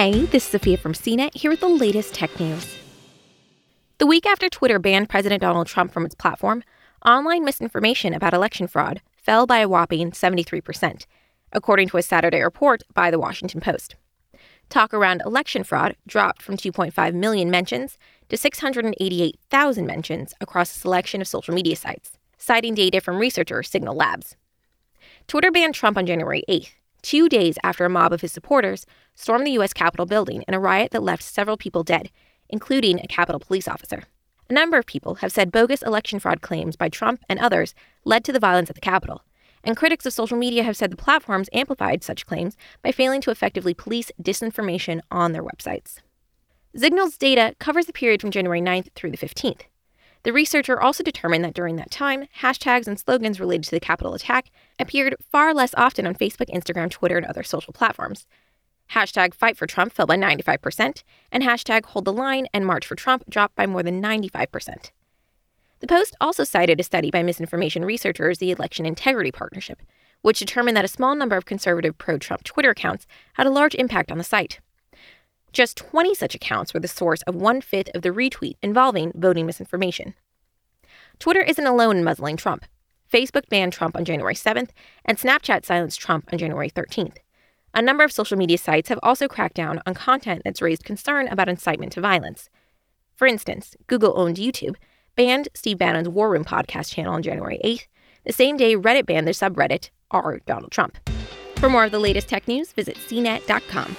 Hey, this is Sophia from CNET here with the latest tech news. The week after Twitter banned President Donald Trump from its platform, online misinformation about election fraud fell by a whopping 73%, according to a Saturday report by The Washington Post. Talk around election fraud dropped from 2.5 million mentions to 688,000 mentions across a selection of social media sites, citing data from researcher Zignal Labs. Twitter banned Trump on January 8th, two days after a mob of his supporters stormed the U.S. Capitol building in a riot that left several people dead, including a Capitol police officer. A number of people have said bogus election fraud claims by Trump and others led to the violence at the Capitol, and critics of social media have said the platforms amplified such claims by failing to effectively police disinformation on their websites. Zignal's data covers the period from January 9th through the 15th. The researcher also determined that during that time, hashtags and slogans related to the Capitol attack appeared far less often on Facebook, Instagram, Twitter, and other social platforms. Hashtag Fight for Trump fell by 95%, and hashtag Hold the Line and March for Trump dropped by more than 95%. The Post also cited a study by misinformation researchers, the Election Integrity Partnership, which determined that a small number of conservative pro Trump Twitter accounts had a large impact on the site. Just 20 such accounts were the source of one fifth of the retweet involving voting misinformation. Twitter isn't alone in muzzling Trump. Facebook banned Trump on January 7th, and Snapchat silenced Trump on January 13th. A number of social media sites have also cracked down on content that's raised concern about incitement to violence. For instance, Google owned YouTube banned Steve Bannon's War Room podcast channel on January 8th, the same day Reddit banned their subreddit, r Donald Trump. For more of the latest tech news, visit cnet.com.